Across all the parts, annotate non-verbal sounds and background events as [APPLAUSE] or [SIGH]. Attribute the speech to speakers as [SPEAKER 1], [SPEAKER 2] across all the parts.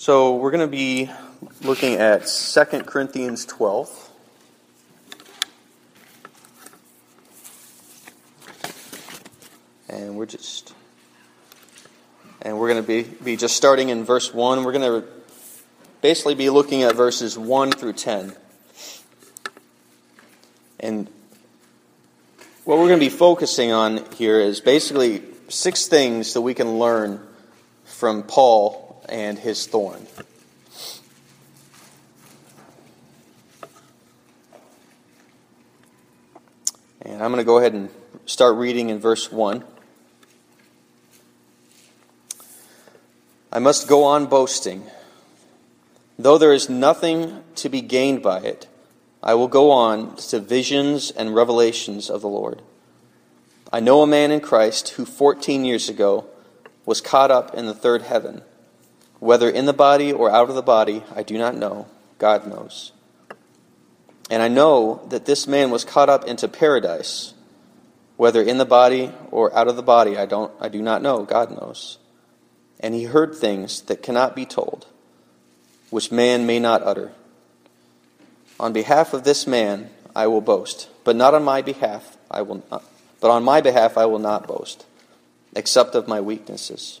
[SPEAKER 1] So we're going to be looking at 2 Corinthians 12. And we're just and we're going to be, be just starting in verse 1. We're going to basically be looking at verses 1 through 10. And what we're going to be focusing on here is basically six things that we can learn from Paul and his thorn. And I'm going to go ahead and start reading in verse 1. I must go on boasting. Though there is nothing to be gained by it, I will go on to visions and revelations of the Lord. I know a man in Christ who 14 years ago was caught up in the third heaven. Whether in the body or out of the body, I do not know. God knows. And I know that this man was caught up into paradise. Whether in the body or out of the body, I, don't, I do not know. God knows. And he heard things that cannot be told, which man may not utter. On behalf of this man, I will boast, but not on my behalf, I will not. But on my behalf, I will not boast, except of my weaknesses.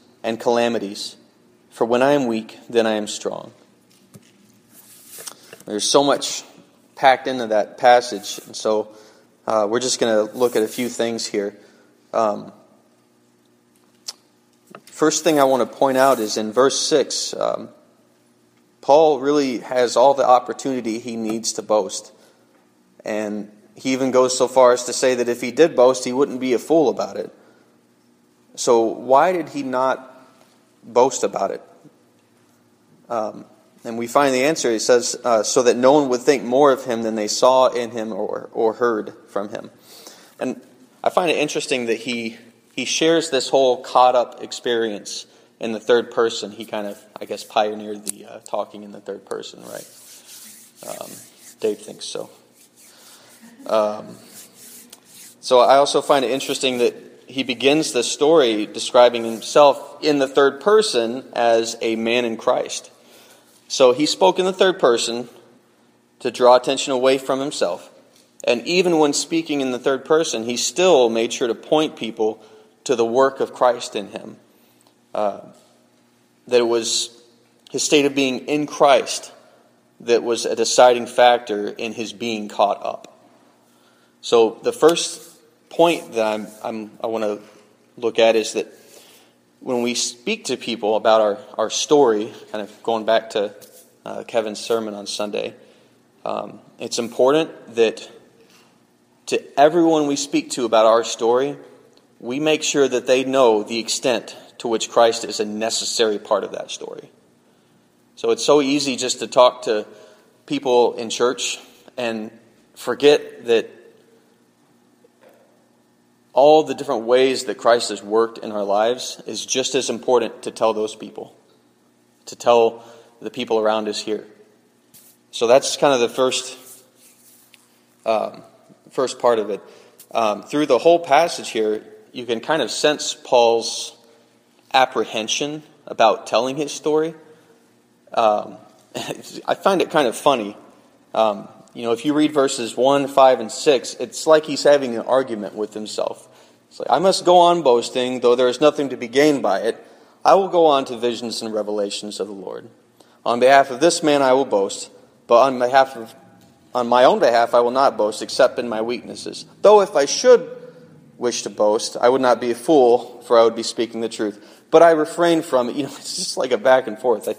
[SPEAKER 1] and calamities. For when I am weak, then I am strong. There's so much packed into that passage, and so uh, we're just going to look at a few things here. Um, first thing I want to point out is in verse 6, um, Paul really has all the opportunity he needs to boast. And he even goes so far as to say that if he did boast, he wouldn't be a fool about it. So, why did he not boast about it? Um, and we find the answer. He says, uh, so that no one would think more of him than they saw in him or, or heard from him. And I find it interesting that he, he shares this whole caught up experience in the third person. He kind of, I guess, pioneered the uh, talking in the third person, right? Um, Dave thinks so. Um, so I also find it interesting that he begins the story describing himself in the third person as a man in Christ. So he spoke in the third person to draw attention away from himself. And even when speaking in the third person, he still made sure to point people to the work of Christ in him. Uh, that it was his state of being in Christ that was a deciding factor in his being caught up. So the first point that I'm, I'm, i want to look at is that when we speak to people about our, our story, kind of going back to uh, Kevin's sermon on Sunday, um, it's important that to everyone we speak to about our story, we make sure that they know the extent to which Christ is a necessary part of that story. So it's so easy just to talk to people in church and forget that all the different ways that Christ has worked in our lives is just as important to tell those people, to tell the people around us here. So that's kind of the first, um, first part of it. Um, through the whole passage here, you can kind of sense Paul's apprehension about telling his story. Um, [LAUGHS] I find it kind of funny. You know, if you read verses 1, 5, and 6, it's like he's having an argument with himself. It's like, I must go on boasting, though there is nothing to be gained by it. I will go on to visions and revelations of the Lord. On behalf of this man I will boast, but on behalf of on my own behalf I will not boast except in my weaknesses. Though if I should wish to boast, I would not be a fool, for I would be speaking the truth. But I refrain from it. [LAUGHS] You know, it's just like a back and forth. I,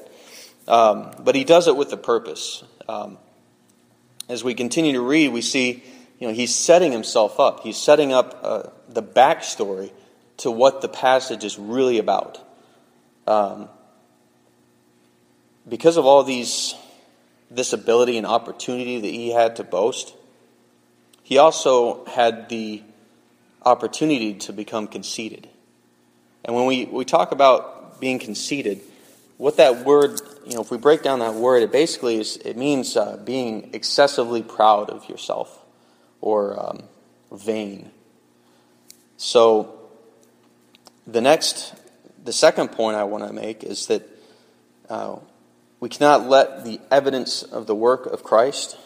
[SPEAKER 1] um, but he does it with a purpose. Um, as we continue to read, we see, you know, he's setting himself up. He's setting up uh, the backstory to what the passage is really about. Um, because of all these this ability and opportunity that he had to boast, he also had the opportunity to become conceited. And when we, we talk about being conceited, what that word, you know, if we break down that word, it basically is, it means uh, being excessively proud of yourself or um, vain. So, the next, the second point I want to make is that uh, we cannot let the evidence of the work of Christ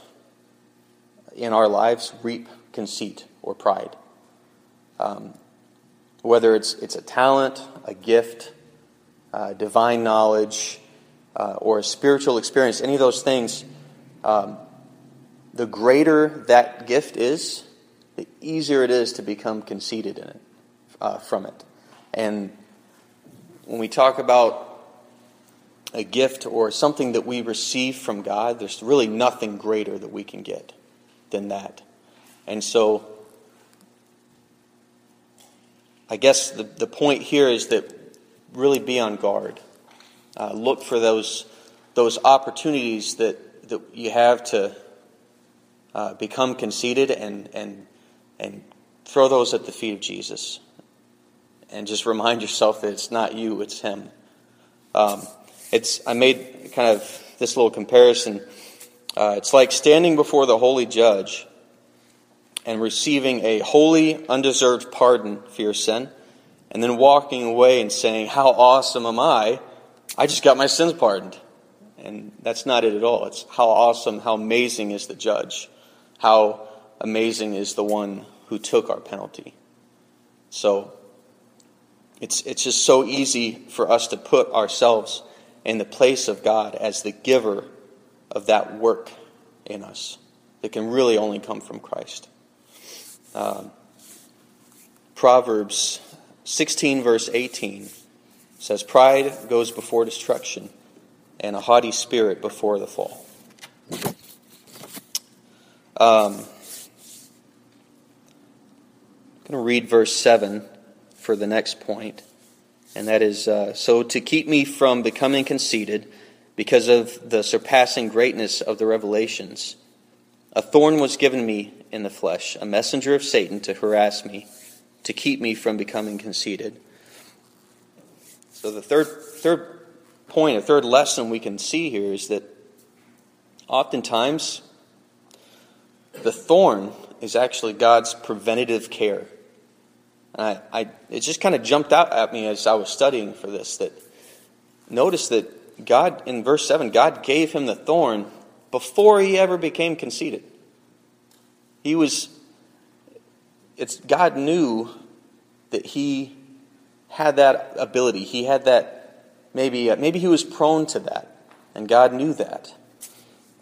[SPEAKER 1] in our lives reap conceit or pride. Um, whether it's, it's a talent, a gift, uh, divine knowledge, uh, or a spiritual experience, any of those things, um, the greater that gift is, the easier it is to become conceited in it, uh, from it. And when we talk about a gift or something that we receive from God, there's really nothing greater that we can get than that. And so, I guess the, the point here is that really be on guard. Uh, look for those, those opportunities that, that you have to uh, become conceited and, and, and throw those at the feet of Jesus. And just remind yourself that it's not you, it's Him. Um, it's, I made kind of this little comparison. Uh, it's like standing before the holy judge and receiving a holy, undeserved pardon for your sin, and then walking away and saying, How awesome am I? I just got my sins pardoned. And that's not it at all. It's how awesome, how amazing is the judge, how amazing is the one who took our penalty. So, it's, it's just so easy for us to put ourselves in the place of God as the giver of that work in us that can really only come from Christ. Um, Proverbs 16, verse 18 says, Pride goes before destruction, and a haughty spirit before the fall. Um, I'm going to read verse 7 for the next point and that is uh, so to keep me from becoming conceited because of the surpassing greatness of the revelations. A thorn was given me in the flesh, a messenger of Satan to harass me, to keep me from becoming conceited. So the third third point, a third lesson we can see here is that oftentimes the thorn is actually God's preventative care. I, I, it just kind of jumped out at me as I was studying for this that notice that God, in verse 7, God gave him the thorn before he ever became conceited. He was, it's, God knew that he had that ability. He had that, maybe, uh, maybe he was prone to that, and God knew that.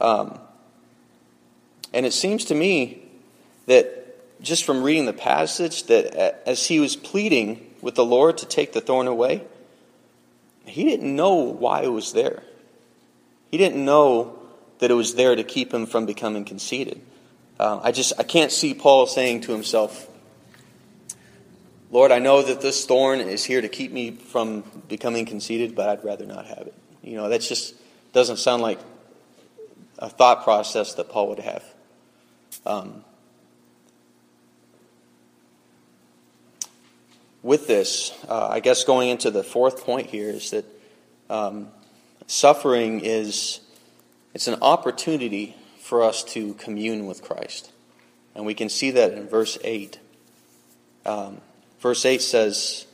[SPEAKER 1] Um, and it seems to me that just from reading the passage that as he was pleading with the Lord to take the thorn away, he didn't know why it was there. He didn't know that it was there to keep him from becoming conceited. Uh, I just I can't see Paul saying to himself, "Lord, I know that this thorn is here to keep me from becoming conceited, but I'd rather not have it." You know, that just doesn't sound like a thought process that Paul would have. Um, with this, uh, I guess going into the fourth point here is that um, suffering is it's an opportunity for us to commune with Christ, and we can see that in verse eight. Um, verse eight says,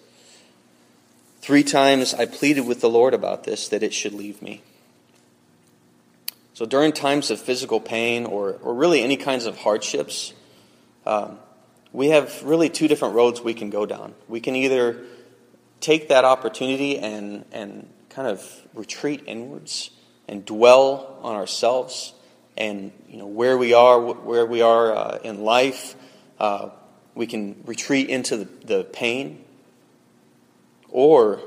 [SPEAKER 1] Three times I pleaded with the Lord about this, that it should leave me. So during times of physical pain or, or really any kinds of hardships, um, we have really two different roads we can go down. We can either take that opportunity and, and kind of retreat inwards and dwell on ourselves and you know where we are, where we are uh, in life. Uh, we can retreat into the, the pain, or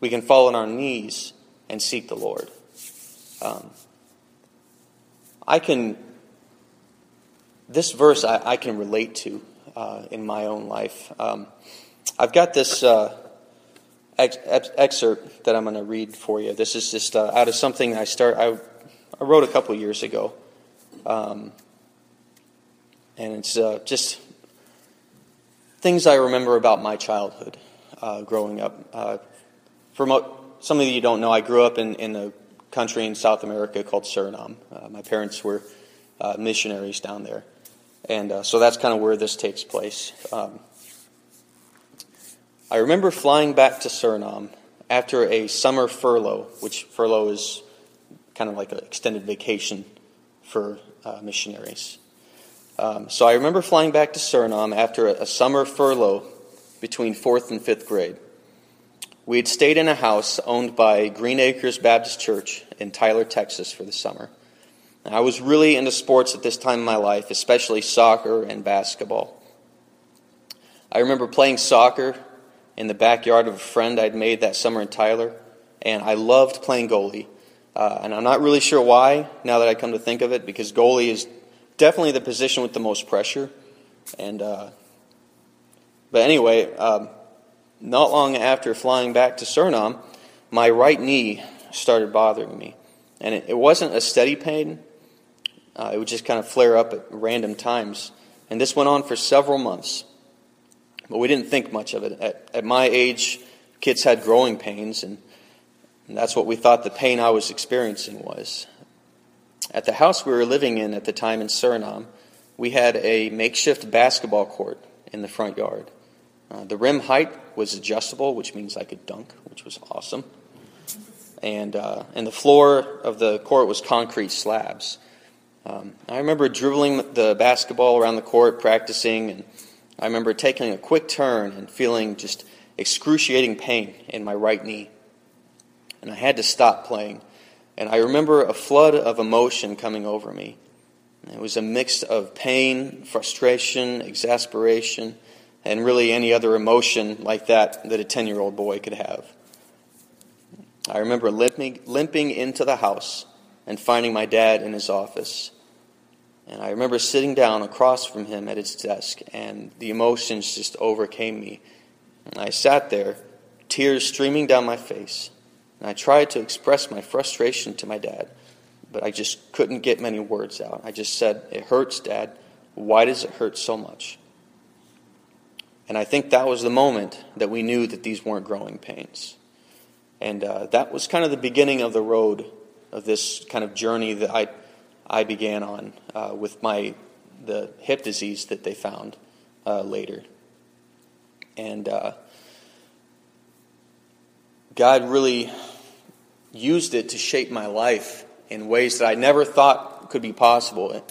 [SPEAKER 1] we can fall on our knees and seek the Lord. Um, I can, this verse I, I can relate to uh, in my own life. Um, I've got this uh, ex- excerpt that I'm going to read for you. This is just uh, out of something I start. I, I wrote a couple years ago, um, and it's uh, just things I remember about my childhood uh, growing up. Uh, for mo- some of you don't know, I grew up in, in a country in South America called Suriname. Uh, my parents were uh, missionaries down there. And uh, so that's kind of where this takes place. Um, I remember flying back to Suriname after a summer furlough, which furlough is kind of like an extended vacation for uh, missionaries. Um, so I remember flying back to Suriname after a, a summer furlough between fourth and fifth grade. We had stayed in a house owned by Green Acres Baptist Church in Tyler, Texas for the summer. I was really into sports at this time in my life, especially soccer and basketball. I remember playing soccer in the backyard of a friend I'd made that summer in Tyler, and I loved playing goalie. Uh, and I'm not really sure why, now that I come to think of it, because goalie is definitely the position with the most pressure. And uh, but anyway, um, not long after flying back to Suriname, my right knee started bothering me. And it, it wasn't a steady pain, uh, it would just kind of flare up at random times. And this went on for several months. But we didn't think much of it. At, at my age, kids had growing pains, and, and that's what we thought the pain I was experiencing was. At the house we were living in at the time in Suriname, we had a makeshift basketball court in the front yard. Uh, the rim height was adjustable, which means I could dunk, which was awesome. And, uh, and the floor of the court was concrete slabs. Um, I remember dribbling the basketball around the court, practicing, and I remember taking a quick turn and feeling just excruciating pain in my right knee. And I had to stop playing. And I remember a flood of emotion coming over me. It was a mix of pain, frustration, exasperation, and really any other emotion like that that a 10 year old boy could have. I remember limping, limping into the house and finding my dad in his office. And I remember sitting down across from him at his desk, and the emotions just overcame me. And I sat there, tears streaming down my face, and I tried to express my frustration to my dad, but I just couldn't get many words out. I just said, It hurts, Dad. Why does it hurt so much? And I think that was the moment that we knew that these weren't growing pains. And uh, that was kind of the beginning of the road of this kind of journey that I, I began on uh, with my the hip disease that they found uh, later. And uh, God really used it to shape my life in ways that I never thought could be possible.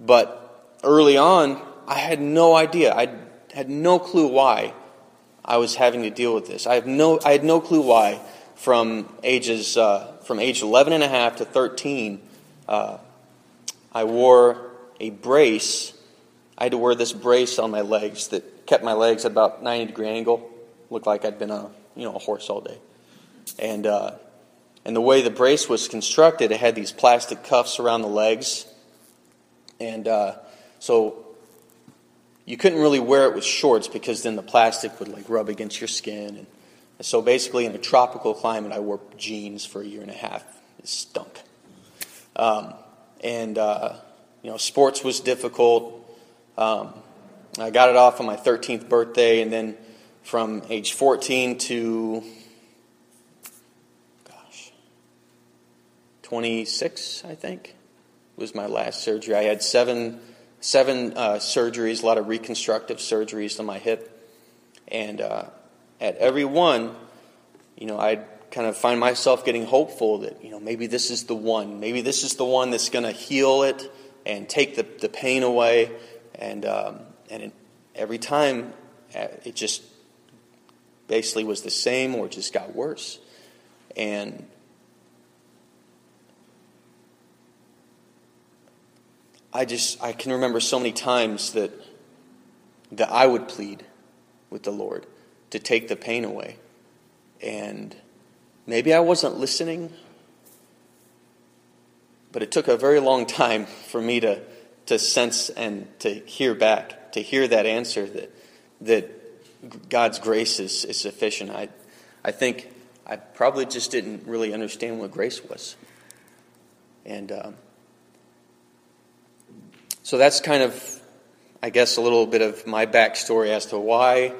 [SPEAKER 1] But early on, I had no idea. I had no clue why I was having to deal with this. I, have no, I had no clue why from ages uh, from age 11 and a half to 13 uh, I wore a brace. I had to wear this brace on my legs that kept my legs at about 90 degree angle. Looked like I'd been a you know a horse all day. And uh, and the way the brace was constructed, it had these plastic cuffs around the legs, and uh, so you couldn't really wear it with shorts because then the plastic would like rub against your skin. And so basically, in a tropical climate, I wore jeans for a year and a half. It stunk. Um, and uh, you know, sports was difficult. Um, I got it off on my 13th birthday, and then from age 14 to 26, I think, was my last surgery. I had seven seven uh, surgeries, a lot of reconstructive surgeries on my hip. And uh, at every one, you know, I'd kind of find myself getting hopeful that, you know, maybe this is the one. Maybe this is the one that's going to heal it and take the, the pain away. And, um, and it, every time, uh, it just basically was the same or just got worse. And I just I can remember so many times that that I would plead with the Lord to take the pain away. And maybe I wasn't listening, but it took a very long time for me to, to sense and to hear back, to hear that answer that, that God's grace is, is sufficient. I, I think I probably just didn't really understand what grace was. And um, so that's kind of, I guess, a little bit of my backstory as to why,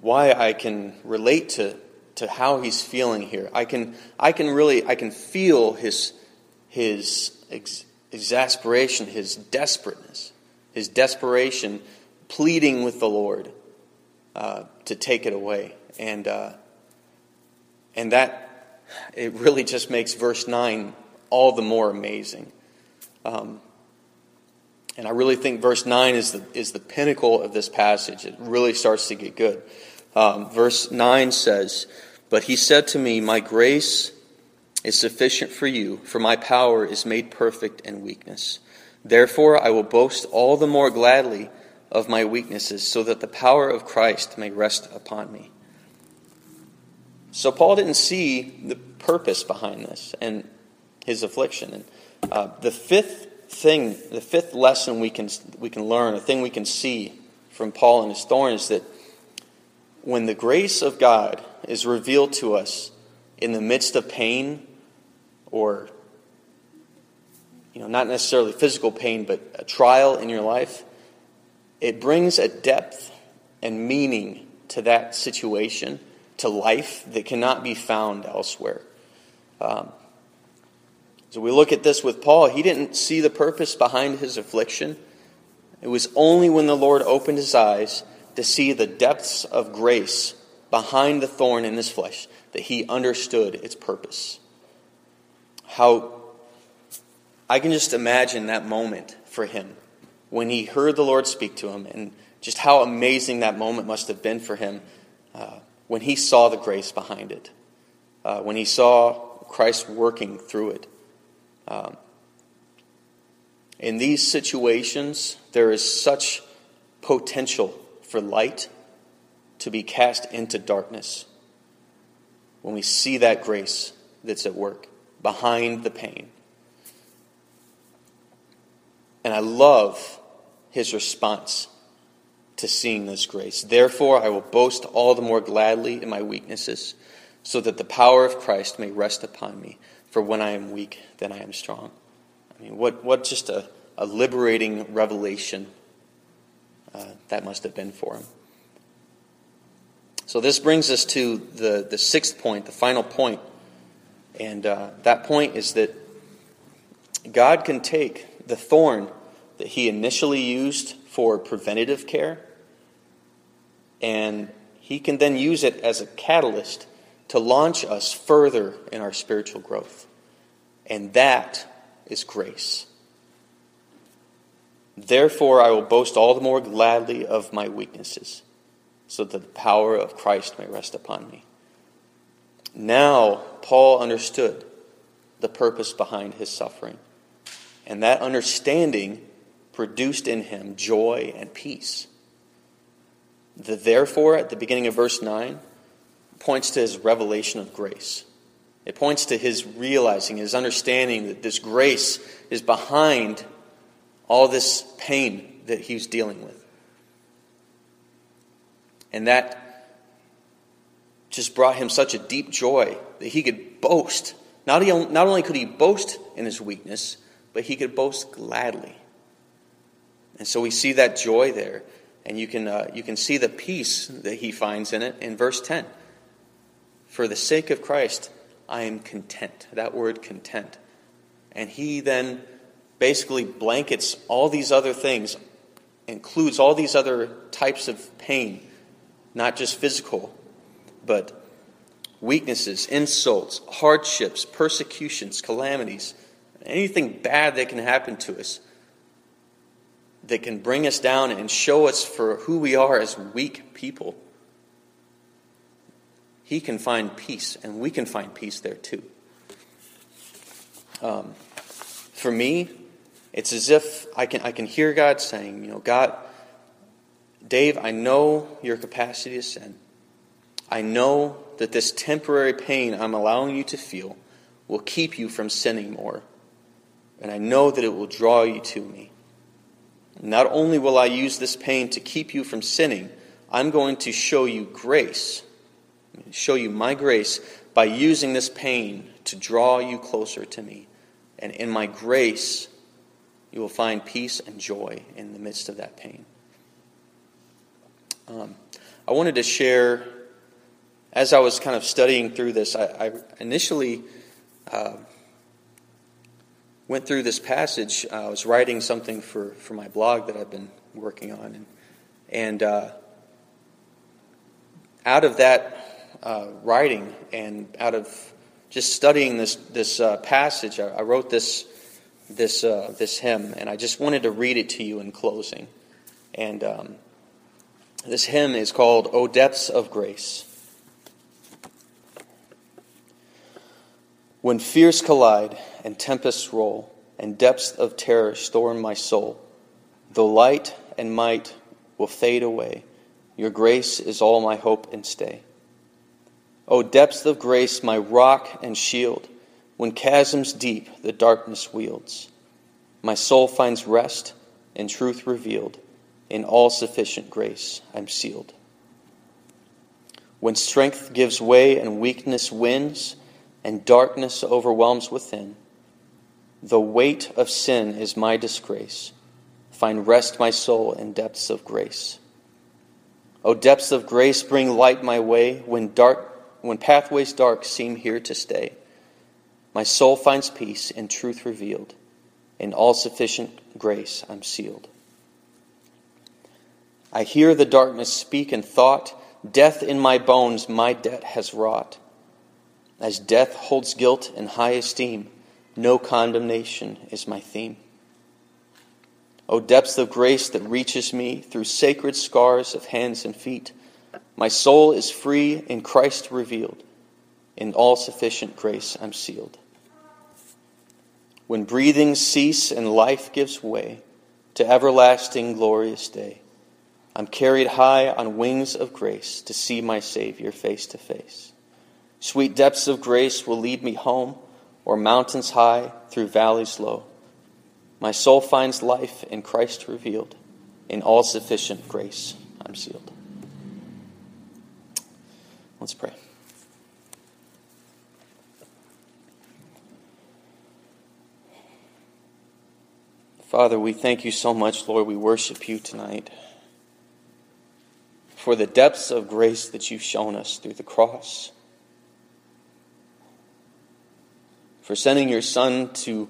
[SPEAKER 1] why I can relate to, to how he's feeling here. I can, I can really, I can feel his, his ex- exasperation, his desperateness, his desperation, pleading with the Lord uh, to take it away. And, uh, and that, it really just makes verse 9 all the more amazing. Um, and I really think verse 9 is the, is the pinnacle of this passage. It really starts to get good. Um, verse 9 says, But he said to me, My grace is sufficient for you, for my power is made perfect in weakness. Therefore, I will boast all the more gladly of my weaknesses, so that the power of Christ may rest upon me. So, Paul didn't see the purpose behind this and his affliction. And uh, the fifth thing, the fifth lesson we can, we can learn, a thing we can see from Paul and his thorn is that when the grace of God is revealed to us in the midst of pain or you know not necessarily physical pain but a trial in your life it brings a depth and meaning to that situation to life that cannot be found elsewhere. Um, so we look at this with Paul. He didn't see the purpose behind his affliction. It was only when the Lord opened his eyes to see the depths of grace behind the thorn in his flesh that he understood its purpose. How I can just imagine that moment for him when he heard the Lord speak to him and just how amazing that moment must have been for him uh, when he saw the grace behind it, uh, when he saw Christ working through it. Um, in these situations, there is such potential for light to be cast into darkness when we see that grace that's at work behind the pain. And I love his response to seeing this grace. Therefore, I will boast all the more gladly in my weaknesses, so that the power of Christ may rest upon me. For when I am weak, then I am strong. I mean, what, what just a, a liberating revelation uh, that must have been for him. So, this brings us to the, the sixth point, the final point. And uh, that point is that God can take the thorn that he initially used for preventative care, and he can then use it as a catalyst to launch us further in our spiritual growth. And that is grace. Therefore, I will boast all the more gladly of my weaknesses, so that the power of Christ may rest upon me. Now, Paul understood the purpose behind his suffering, and that understanding produced in him joy and peace. The therefore, at the beginning of verse 9, points to his revelation of grace. It points to his realizing, his understanding that this grace is behind all this pain that he's dealing with. And that just brought him such a deep joy that he could boast. Not, not only could he boast in his weakness, but he could boast gladly. And so we see that joy there. And you can, uh, you can see the peace that he finds in it in verse 10. For the sake of Christ, I am content. That word content. And he then basically blankets all these other things, includes all these other types of pain, not just physical, but weaknesses, insults, hardships, persecutions, calamities, anything bad that can happen to us that can bring us down and show us for who we are as weak people he can find peace, and we can find peace there too. Um, for me, It's as if I can, I can hear God saying, you know, God, Dave, I know your capacity to sin. I know that this temporary pain I'm allowing you to feel will keep you from sinning more. And I know that it will draw you to me. Not only will I use this pain to keep you from sinning, I'm going to show you grace, show you my grace by using this pain to draw you closer to me. And in my grace, you will find peace and joy in the midst of that pain. Um, I wanted to share, as I was kind of studying through this, I, I initially uh, went through this passage. I was writing something for, for my blog that I've been working on. And, and uh, out of that uh, writing and out of just studying this, this uh, passage, I, I, wrote this, this, uh, this hymn, and I just wanted to read it to you in closing. And um, this hymn is called O Depths of Grace. When fears collide and tempests roll, and depths of terror storm my soul, though light and might will fade away, your grace is all my hope and stay. O depths of grace, my rock and shield, when chasms deep the darkness wields, my soul finds rest and truth revealed. In all sufficient grace I'm sealed. When strength gives way and weakness wins, and darkness overwhelms within. The weight of sin is my disgrace. Find rest, my soul, in depths of grace. O depths of grace, bring light my way when dark when pathways dark seem here to stay. My soul finds peace in truth revealed. In all sufficient grace I'm sealed. I hear the darkness speak in thought. Death in my bones my debt has wrought. As death holds guilt in high esteem, no condemnation is my theme. O depths of grace that reaches me through sacred scars of hands and feet, my soul is free in Christ revealed. In all sufficient grace I'm sealed. When breathings cease and life gives way to everlasting glorious day, I'm carried high on wings of grace to see my Savior face to face. Sweet depths of grace will lead me home, or mountains high through valleys low. My soul finds life in Christ revealed. In all sufficient grace, I'm sealed. Let's pray. Father, we thank you so much, Lord. We worship you tonight for the depths of grace that you've shown us through the cross for sending your Son to,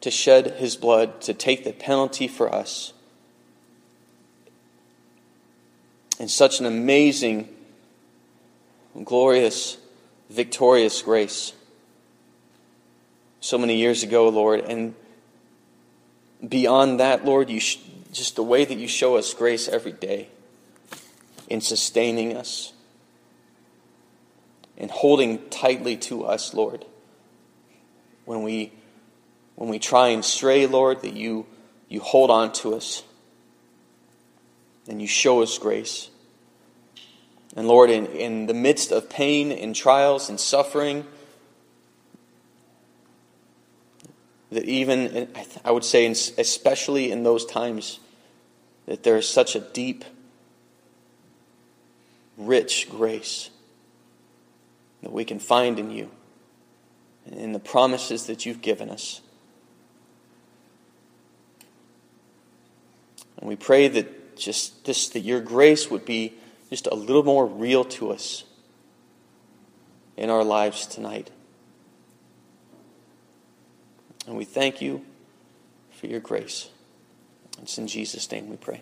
[SPEAKER 1] to shed his blood, to take the penalty for us. In such an amazing, glorious, victorious grace. So many years ago, Lord, and beyond that, Lord, you sh- just the way that you show us grace every day in sustaining us and holding tightly to us, Lord. When we when we try and stray, Lord, that you you hold on to us and you show us grace. And Lord, in, in the midst of pain and trials and suffering, that even, I would say, especially in those times, that there is such a deep, rich grace that we can find in you and in the promises that you've given us. And we pray that just this that your grace would be just a little more real to us in our lives tonight. And we thank you for your grace. It's in Jesus' name we pray.